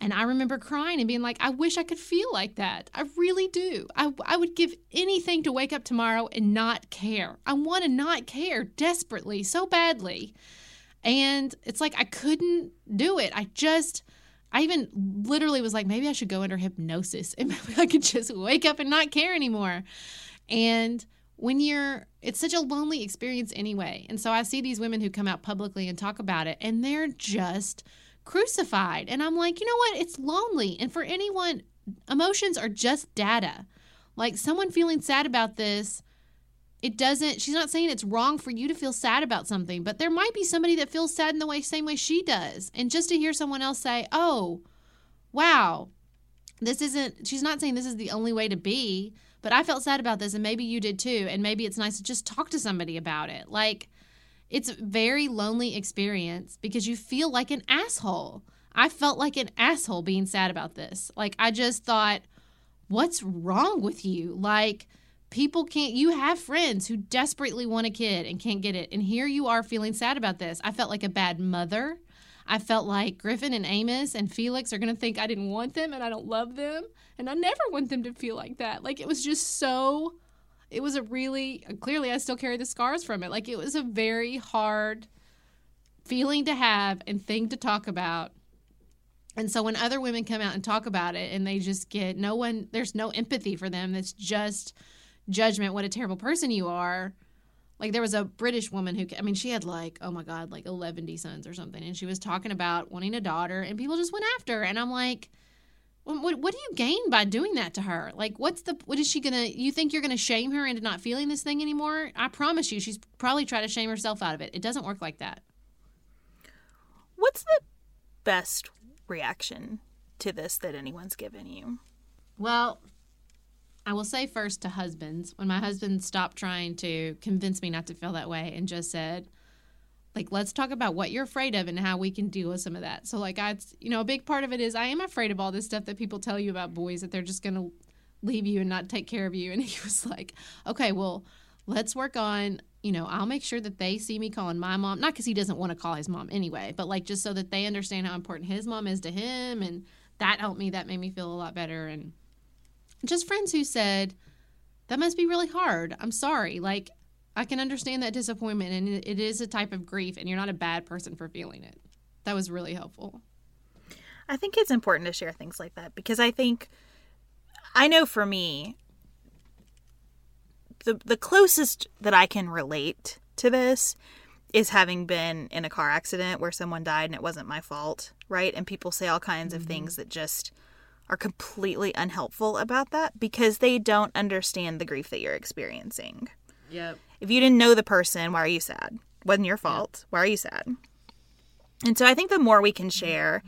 And I remember crying and being like, I wish I could feel like that. I really do. I, I would give anything to wake up tomorrow and not care. I want to not care desperately, so badly. And it's like I couldn't do it. I just, I even literally was like, maybe I should go under hypnosis and (laughs) maybe I could just wake up and not care anymore. And when you're, it's such a lonely experience anyway. And so I see these women who come out publicly and talk about it, and they're just crucified. And I'm like, you know what? It's lonely. And for anyone, emotions are just data. Like someone feeling sad about this, it doesn't, she's not saying it's wrong for you to feel sad about something, but there might be somebody that feels sad in the way, same way she does. And just to hear someone else say, oh, wow, this isn't, she's not saying this is the only way to be, but I felt sad about this and maybe you did too. And maybe it's nice to just talk to somebody about it. Like, it's a very lonely experience because you feel like an asshole. I felt like an asshole being sad about this. Like, I just thought, what's wrong with you? Like, people can't, you have friends who desperately want a kid and can't get it. And here you are feeling sad about this. I felt like a bad mother. I felt like Griffin and Amos and Felix are going to think I didn't want them and I don't love them. And I never want them to feel like that. Like, it was just so it was a really clearly I still carry the scars from it. Like it was a very hard feeling to have and thing to talk about. And so when other women come out and talk about it and they just get no one there's no empathy for them. It's just judgment what a terrible person you are. Like there was a British woman who I mean she had like oh my god like 11 sons or something and she was talking about wanting a daughter and people just went after her and I'm like what, what do you gain by doing that to her? Like, what's the, what is she gonna, you think you're gonna shame her into not feeling this thing anymore? I promise you, she's probably trying to shame herself out of it. It doesn't work like that. What's the best reaction to this that anyone's given you? Well, I will say first to husbands, when my husband stopped trying to convince me not to feel that way and just said, like let's talk about what you're afraid of and how we can deal with some of that. So like i you know a big part of it is i am afraid of all this stuff that people tell you about boys that they're just going to leave you and not take care of you. (laughs) And he was like okay well let's work on you know i'll make sure that they see me calling my mom not because he doesn't want to call his mom anyway but like just so that they understand how important his mom is to him and that helped me that made me feel a lot better. And just friends who said that must be really hard. I'm sorry. Like I can understand that disappointment, and it is a type of grief, and you're not a bad person for feeling it. That was really helpful. I think it's important to share things like that because I think I know for me the the closest that I can relate to this is having been in a car accident where someone died and it wasn't my fault, right? And people say all kinds mm-hmm. of things that just are completely unhelpful about that because they don't understand the grief that you're experiencing. Yep. If you didn't know the person, why are you sad? Wasn't your fault. Why are you sad? And so I think the more we can share,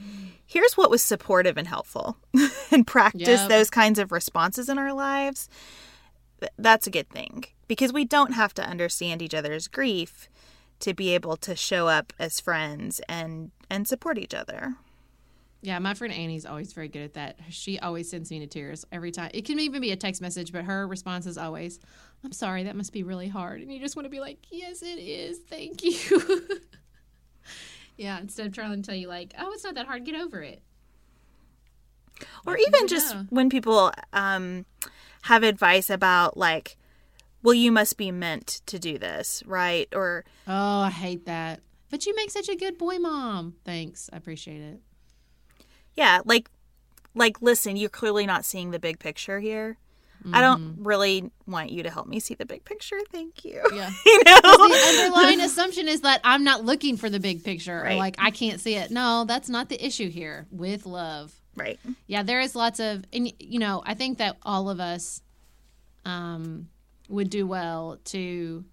here's what was supportive and helpful (laughs) and practice yep. those kinds of responses in our lives. That's a good thing because we don't have to understand each other's grief to be able to show up as friends and and support each other. Yeah, my friend Annie's always very good at that. She always sends me to tears every time. It can even be a text message, but her response is always, I'm sorry, that must be really hard. And you just want to be like, yes, it is. Thank you. (laughs) yeah, instead of trying to tell you, like, oh, it's not that hard. Get over it. Or even just know. when people um, have advice about, like, well, you must be meant to do this, right? Or, oh, I hate that. But you make such a good boy mom. Thanks. I appreciate it. Yeah, like, like, listen, you're clearly not seeing the big picture here. Mm-hmm. I don't mm-hmm. really want you to help me see the big picture. Thank you. Yeah. (laughs) you know? The underlying assumption is that I'm not looking for the big picture right. or like I can't see it. No, that's not the issue here with love. Right. Yeah, there is lots of and you know, I think that all of us um would do well to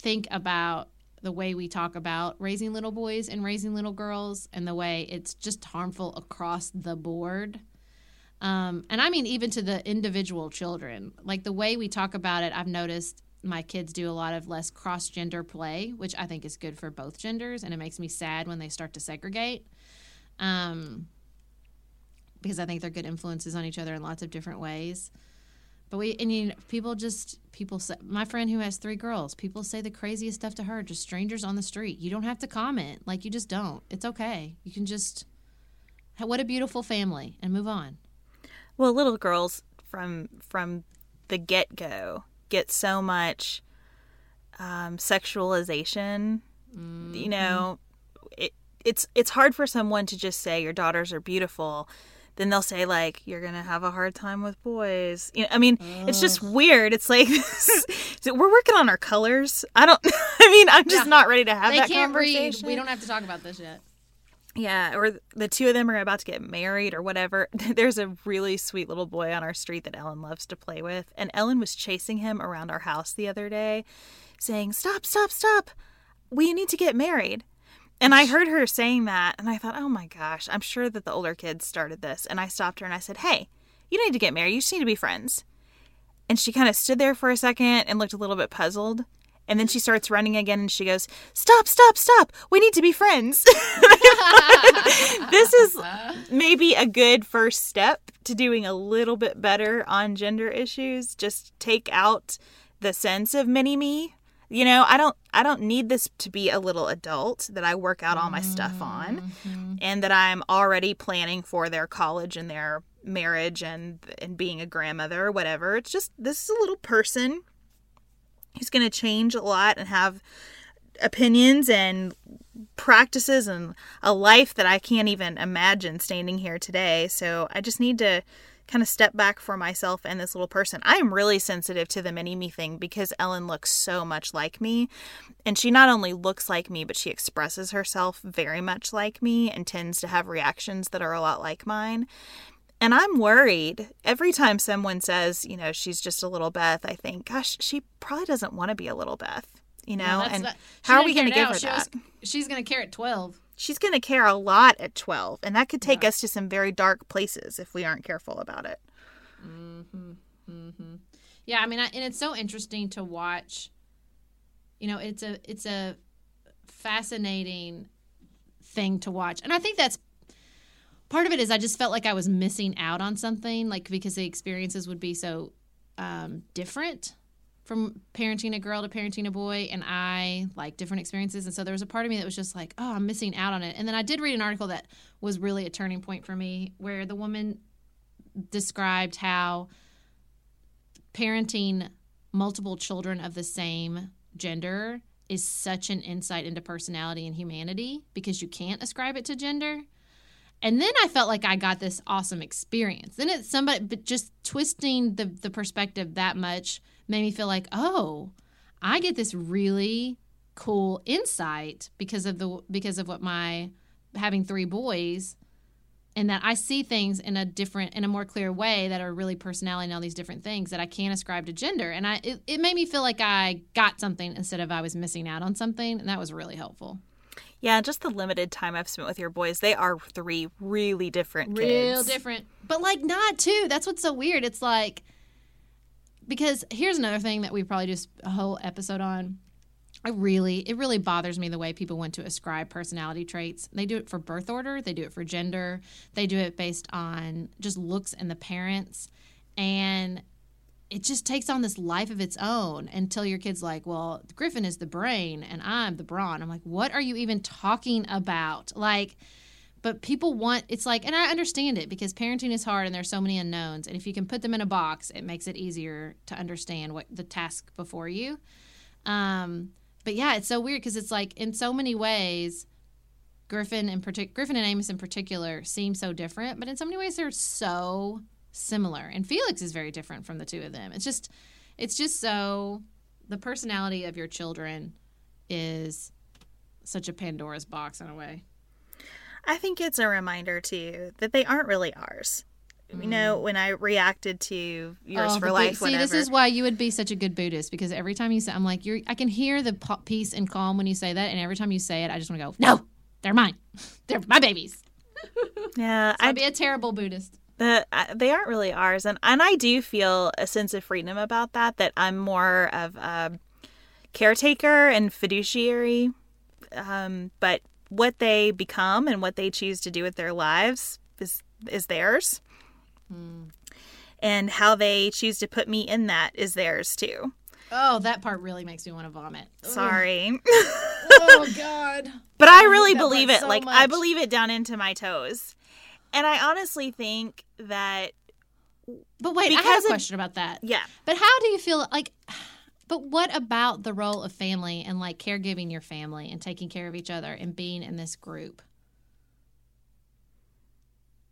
think about the way we talk about raising little boys and raising little girls and the way it's just harmful across the board um, and I mean, even to the individual children, like the way we talk about it, I've noticed my kids do a lot of less cross gender play, which I think is good for both genders. And it makes me sad when they start to segregate. Um, because I think they're good influences on each other in lots of different ways. But we and you know, people just people say my friend who has three girls. People say the craziest stuff to her, just strangers on the street. You don't have to comment, like you just don't. It's okay. You can just what a beautiful family and move on. Well, little girls from from the get go get so much um, sexualization. Mm-hmm. You know, it it's it's hard for someone to just say your daughters are beautiful then they'll say like you're gonna have a hard time with boys. You know i mean it's just mm. weird. It's like we're working on our colors. I don't (laughs) i mean i'm just yeah. not ready to have they that can't read. we don't have to talk about this yet. Yeah or the two of them are about to get married or whatever. (laughs) There's a really sweet little boy on our street that ellen loves to play with and ellen was chasing him around our house the other day saying stop stop stop. We need to get married and I heard her saying that, and I thought, oh my gosh, I'm sure that the older kids started this. And I stopped her and I said, hey, you don't need to get married. You just need to be friends. And she kind of stood there for a second and looked a little bit puzzled. And then she starts running again and she goes, Stop, stop, stop. We need to be friends. (laughs) this is maybe a good first step to doing a little bit better on gender issues. Just take out the sense of mini me you know i don't i don't need this to be a little adult that i work out all my stuff on mm-hmm. and that i'm already planning for their college and their marriage and and being a grandmother or whatever it's just this is a little person who's going to change a lot and have opinions and practices and a life that I can't even imagine standing here today. So I just need to kind of step back for myself and this little person. I am really sensitive to the mini me thing because Ellen looks so much like me. And she not only looks like me, but she expresses herself very much like me and tends to have reactions that are a lot like mine. And I'm worried every time someone says, you know, she's just a little Beth, I think, gosh, she probably doesn't want to be a little Beth, you know? And how are we going to give her she that? Was, she's going to care at 12 she's going to care a lot at 12 and that could take yeah. us to some very dark places if we aren't careful about it mm-hmm. Mm-hmm. yeah i mean I, and it's so interesting to watch you know it's a it's a fascinating thing to watch and i think that's part of it is i just felt like i was missing out on something like because the experiences would be so um, different from parenting a girl to parenting a boy and I like different experiences. And so there was a part of me that was just like oh I'm missing out on it. And then I did read an article that was really a turning point for me where the woman described how parenting multiple children of the same gender is such an insight into personality and humanity because you can't ascribe it to gender. And then I felt like I got this awesome experience. Then it's somebody, but just twisting the the perspective that much made me feel like, oh, I get this really cool insight because of the because of what my having three boys and that I see things in a different in a more clear way that are really personality and all these different things that I can't ascribe to gender and I it, it made me feel like I got something instead of I was missing out on something and that was really helpful. Yeah, just the limited time I've spent with your boys, they are three really different kids. Real different. But like not too. That's what's so weird. It's like because here's another thing that we probably just a whole episode on. I really, it really bothers me the way people want to ascribe personality traits. They do it for birth order, they do it for gender, they do it based on just looks and the parents. And it just takes on this life of its own until your kid's like, well, Griffin is the brain and I'm the brawn. I'm like, what are you even talking about? Like, but people want it's like and i understand it because parenting is hard and there's so many unknowns. And if you can put them in a box it makes it easier to understand what the task before you. Um, but yeah it's so weird because it's like in so many ways griffin and partic- griffin and amos in particular seem so different but in so many ways they're so similar. And felix is very different from the two of them. It's just it's just so the personality of your children is such a pandora's box in a way I think it's a reminder too that they aren't really ours. You know, mm. when I reacted to yours oh, for life, see, this is why you would be such a good Buddhist because every time you say, I'm like, you're, I can hear the peace and calm when you say that, and every time you say it, I just want to go, no, they're mine, (laughs) they're my babies. (laughs) Yeah, so I'd be a terrible Buddhist. The, they aren't really ours, and and I do feel a sense of freedom about that. That I'm more of a caretaker and fiduciary, um, but what they become and what they choose to do with their lives is is theirs. Mm. and how they choose to put me in that is theirs too. Oh, that part really makes me want to vomit. Sorry. oh (laughs) God. But I really believe it. so like I believe it down into my toes. And I honestly think that But wait, I have a question about that. yeah. But how do you feel like but what about the role of family and like caregiving your family and taking care of each other and being in this group?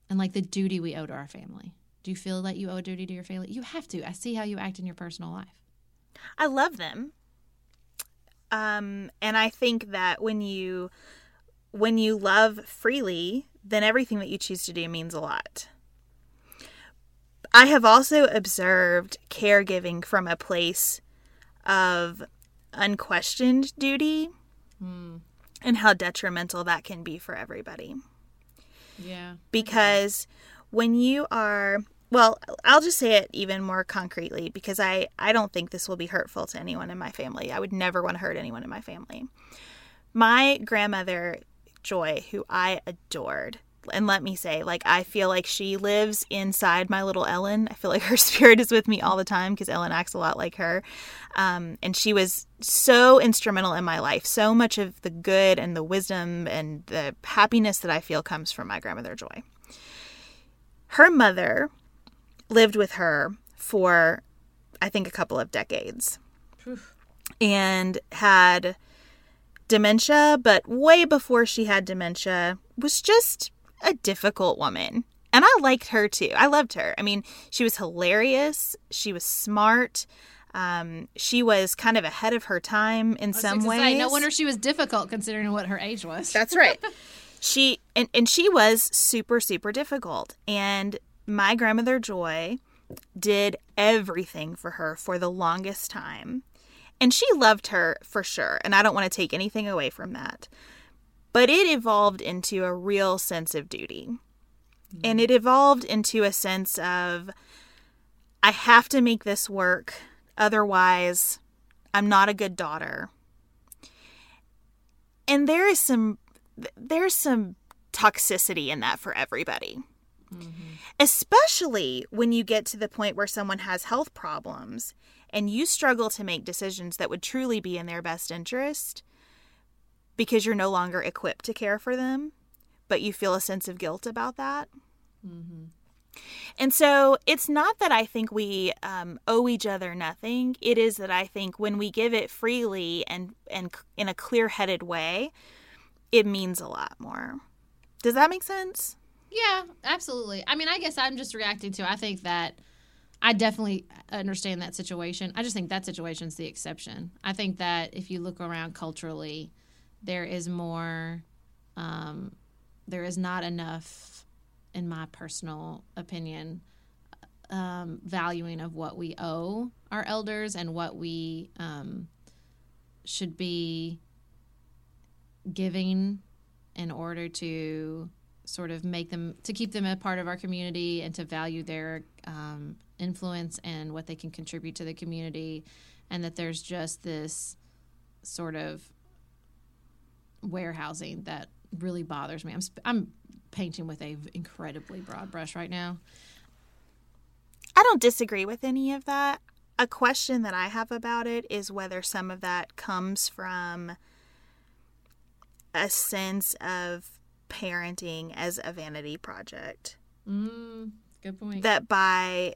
And like the duty we owe to our family. Do you feel that you owe a duty to your family? You have to. I see how you act in your personal life. I love them. Um and I think that when you when you love freely, then everything that you choose to do means a lot. I have also observed caregiving from a place of unquestioned duty hmm. and how detrimental that can be for everybody. Yeah. because when you are well i'll just say it even more concretely because i i don't think this will be hurtful to anyone in my family i would never want to hurt anyone in my family my grandmother joy who i adored and let me say like i feel like she lives inside my little ellen. I feel like her (laughs) spirit is with me all the time because ellen acts a lot like her. Um, and she was so instrumental in my life so much of the good and the wisdom and the happiness that i feel comes from my grandmother joy. Her mother lived with her for i think a couple of decades and had dementia but way before she had dementia was just a difficult woman and i liked her too i loved her i mean she was hilarious she was smart um, she was kind of ahead of her time in some ways Say, no wonder she was difficult considering what her age was. that's right. (laughs) she and, and she was super super difficult and my grandmother Joy did everything for her for the longest time. And she loved her for sure, and I don't want to take anything away from that. But it evolved into a real sense of duty. Mm-hmm. And it evolved into a sense of I have to make this work, otherwise I'm not a good daughter. And there is some there's some toxicity in that for everybody. Mm-hmm. Especially when you get to the point where someone has health problems and you struggle to make decisions that would truly be in their best interest because you're no longer equipped to care for them but you feel a sense of guilt about that and so it's not that I think we um, owe each other nothing. It is that I think when we give it freely and and in a clear-headed way, it means a lot more. Does that make sense? Yeah, absolutely. I mean, I guess I'm just reacting to. I think that I definitely understand that situation. I just think that situation's the exception. I think that if you look around culturally, there is more. Um, there is not enough, in my personal opinion, um, valuing of what we owe our elders and what we um, should be giving in order to sort of make them to keep them a part of our community and to value their um, influence and what they can contribute to the community and that there's just this sort of warehousing that really bothers me i'm, sp- I'm painting with a incredibly broad brush right now I don't disagree with any of that. A question that I have about it is whether some of that comes from a sense of parenting as a vanity project. mm, good point that by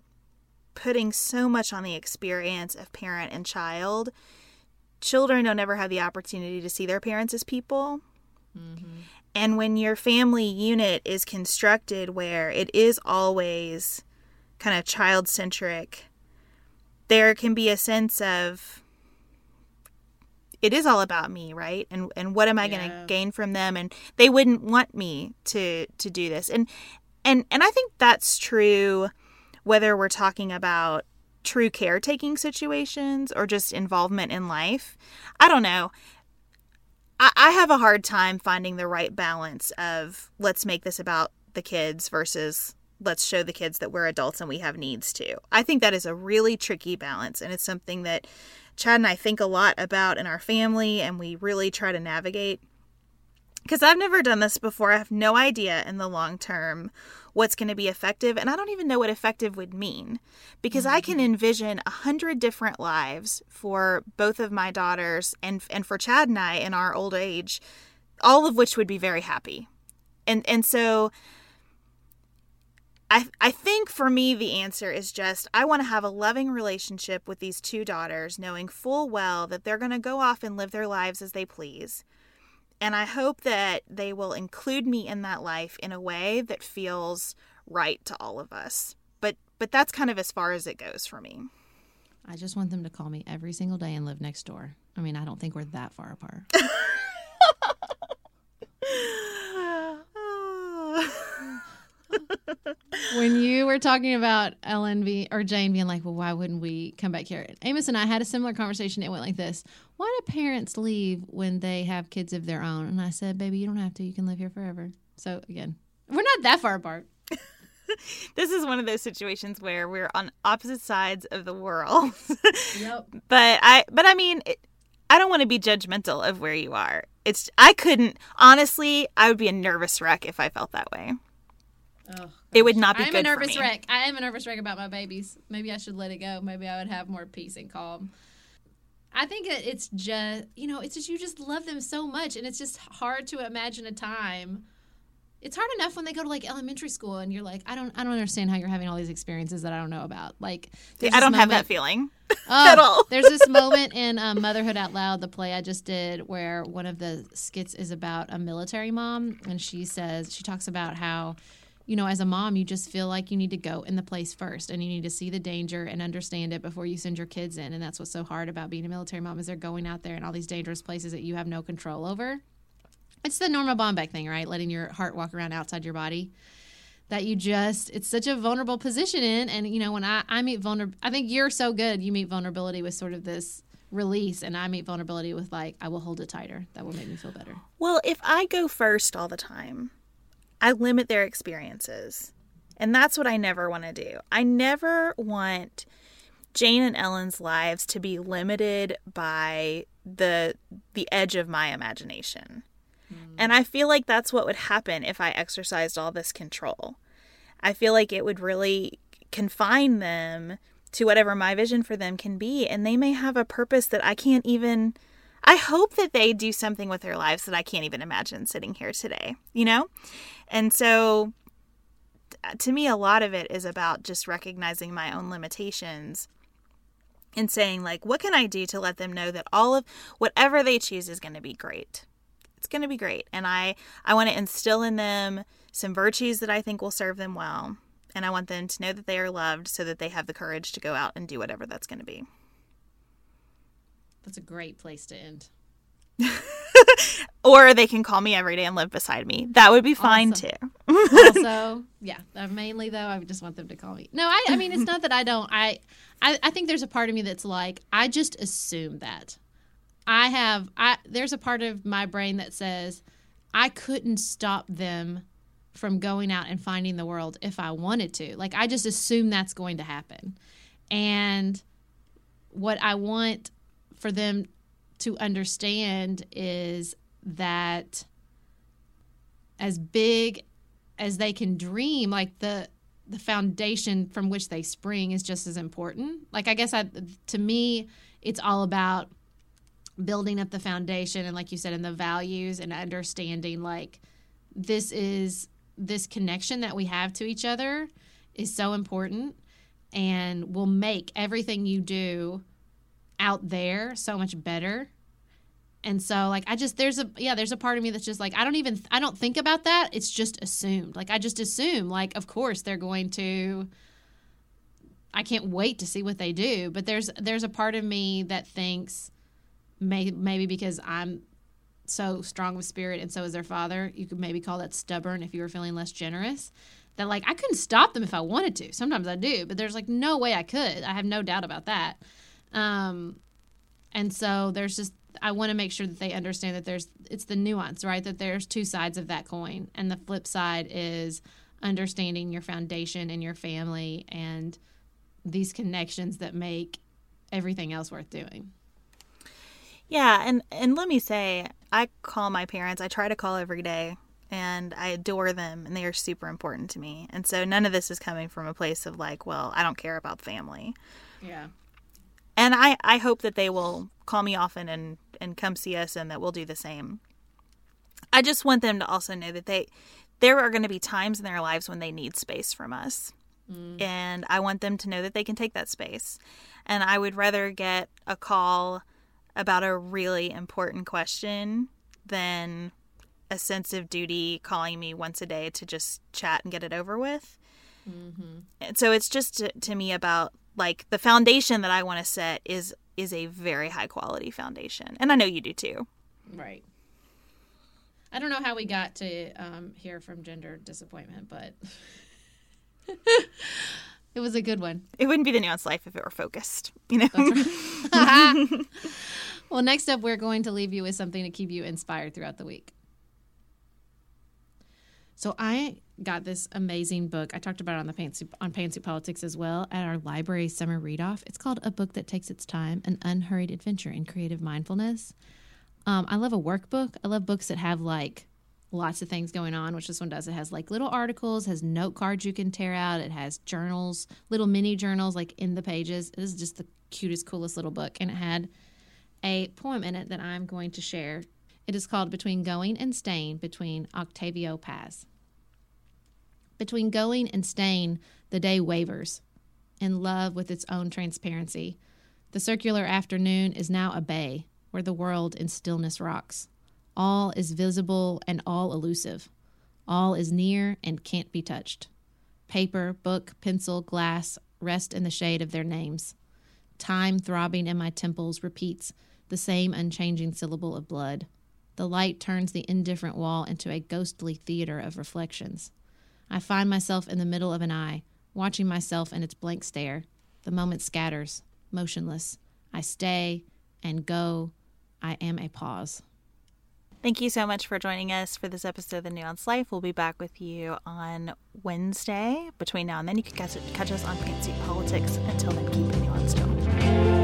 putting so much on the experience of parent and child, children don't ever have the opportunity to see their parents as people. Mm-hmm. And when your family unit is constructed where it is always kind of child centric, there can be a sense of it is all about me, right? And and what am I going to gain from them? And they wouldn't want me to to do this. And and and I think that's true whether we're talking about true caretaking situations or just involvement in life. I don't know. I, I have a hard time finding the right balance of let's make this about the kids versus let's show the kids that we're adults and we have needs too. I think that is a really tricky balance and it's something that Chad and I think a lot about in our family and we really try to navigate because I've never done this before. I have no idea in the long term what's going to be effective. And I don't even know what effective would mean because I can mm. envision a hundred different lives for both of my daughters and, and for Chad and I in our old age, all of which would be very happy. And, and so I, I think for me, the answer is just I want to have a loving relationship with these two daughters, knowing full well that they're going to go off and live their lives as they please. And I hope that they will include me in that life in a way that feels right to all of us. But but that's kind of as far as it goes for me. I just want them to call me every single day and live next door. I mean, I don't think we're that far apart. (laughs) (laughs) (sighs) (laughs) when you were talking about Ellen be, or Jane being like, well, why wouldn't we come back here? Amos and I had a similar conversation. It went like this Why do parents leave when they have kids of their own? And I said, baby, you don't have to. You can live here forever. So again, we're not that far apart. (laughs) this is one of those situations where we're on opposite sides of the world. (laughs) Yep. but I, but I mean, it, I don't want to be judgmental of where you are. It's I couldn't honestly. I would be a nervous wreck if I felt that way. Oh, It would not be I'm good a for nervous me. wreck. I am a nervous wreck about my babies. Maybe I should let it go. Maybe I would have more peace and calm. I think it- it's just, you know, it's just you just love them so much, and it's just hard to imagine a time. It's hard enough when they go to like elementary school, and you're like, I don't, I don't understand how you're having all these experiences that I don't know about. Like, there's I don't have that feeling (laughs) Oh, at all. there's this (laughs) moment in um, Motherhood Out Loud, the play I just did, where one of the skits is about a military mom, and she says she talks about how, you know, as a mom, you just feel like you need to go in the place first, and you need to see the danger and understand it before you send your kids in, and that's what's so hard about being a military mom is they're going out there in all these dangerous places that you have no control over. It's the Erma Bombeck thing, right? Letting your heart walk around outside your body that you just it's such a vulnerable position in. And you know when i i meet vulnerable i think you're so good. You meet vulnerability with sort of this release and i meet vulnerability with like i will hold it tighter. That will make me feel better. Well, if I go first all the time, I limit their experiences. And that's what I never want to do. I never want Jane and Ellen's lives to be limited by the the edge of my imagination. Hmm. And I feel like that's what would happen if I exercised all this control. I feel like it would really confine them to whatever my vision for them can be and they may have a purpose that I can't even I hope that they do something with their lives that I can't even imagine sitting here today, you know? And so uh, to me a lot of it is about just recognizing my own limitations and saying like what can I do to let them know that all of whatever they choose is going to be great. It's going to be great and I I want to instill in them some virtues that I think will serve them well. And I want them to know that they are loved so that they have the courage to go out and do whatever that's going to be. That's a great place to end. (laughs) Or they can call me every day and live beside me. That would be fine too. also (laughs) yeah uh, mainly though i just want them to call me. No i, I mean it's not that i don't I, I i think there's a part of me that's like i just assume that. I have i there's a part of my brain that says i couldn't stop them from going out and finding the world if i wanted to. Like i just assume that's going to happen. And what i want for them to understand is that as big as they can dream like the the foundation from which they spring is just as important. Like i guess i to me it's all about building up the foundation and like you said and the values and understanding like this is this connection that we have to each other is so important and will make everything you do out there so much better and so like I just there's a yeah, there's a part of me that's just like I don't even I don't think about that. It's just assumed. Like I just assume like of course they're going to I can't wait to see what they do, but there's there's a part of me that thinks may, maybe because I'm so strong of spirit and so is their father, you could maybe call that stubborn if you were feeling less generous. That like I couldn't stop them if I wanted to. Sometimes I do, but there's like no way I could. I have no doubt about that. Um and so there's just I want to make sure that they understand that there's it's the nuance, right? That there's two sides of that coin. And the flip side is understanding your foundation and your family and these connections that make everything else worth doing. Yeah, and and let me say, I call my parents. I try to call every day and I adore them and they are super important to me. And so none of this is coming from a place of like, well, I don't care about family. Yeah. And I, I hope that they will call me often and, and come see us and that we'll do the same. I just want them to also know that they there are going to be times in their lives when they need space from us. Mm. And I want them to know that they can take that space. And I would rather get a call about a really important question than a sense of duty calling me once a day to just chat and get it over with. Mm-hmm. And so it's just to, to me about like the foundation that I want to set is is a very high quality foundation, and I know you do too. Right. I don't know how we got to um, hear from gender disappointment, but (laughs) it was a good one. It wouldn't be the nuanced life if it were focused, you know. Right. (laughs) (laughs) well, next up, we're going to leave you with something to keep you inspired throughout the week. So I got this amazing book. I talked about it on the Pantsuit, on Pantsuit Politics as well at our library summer read off. It's called A Book That Takes Its Time: An Unhurried Adventure in Creative Mindfulness. Um, I love a workbook. I love books that have like lots of things going on, which this one does. It has like little articles, has note cards you can tear out. It has journals, little mini journals like in the pages. It is just the cutest, coolest little book, and it had a poem in it that I'm going to share it is called Between Going and Staying between Octavio Paz. Between going and staying, the day wavers, in love with its own transparency. The circular afternoon is now a bay where the world in stillness rocks. All is visible and all elusive. All is near and can't be touched. Paper, book, pencil, glass rest in the shade of their names. Time throbbing in my temples repeats the same unchanging syllable of blood. The light turns the indifferent wall into a ghostly theater of reflections. I find myself in the middle of an eye, watching myself in its blank stare. The moment scatters, motionless. I stay and go. I am a pause. Thank you so much for joining us for this episode of The Nuanced Life. We'll be back with you on Wednesday. Between now and then, you can catch, us on Pantsuit Politics. Until then, keep it nuanced.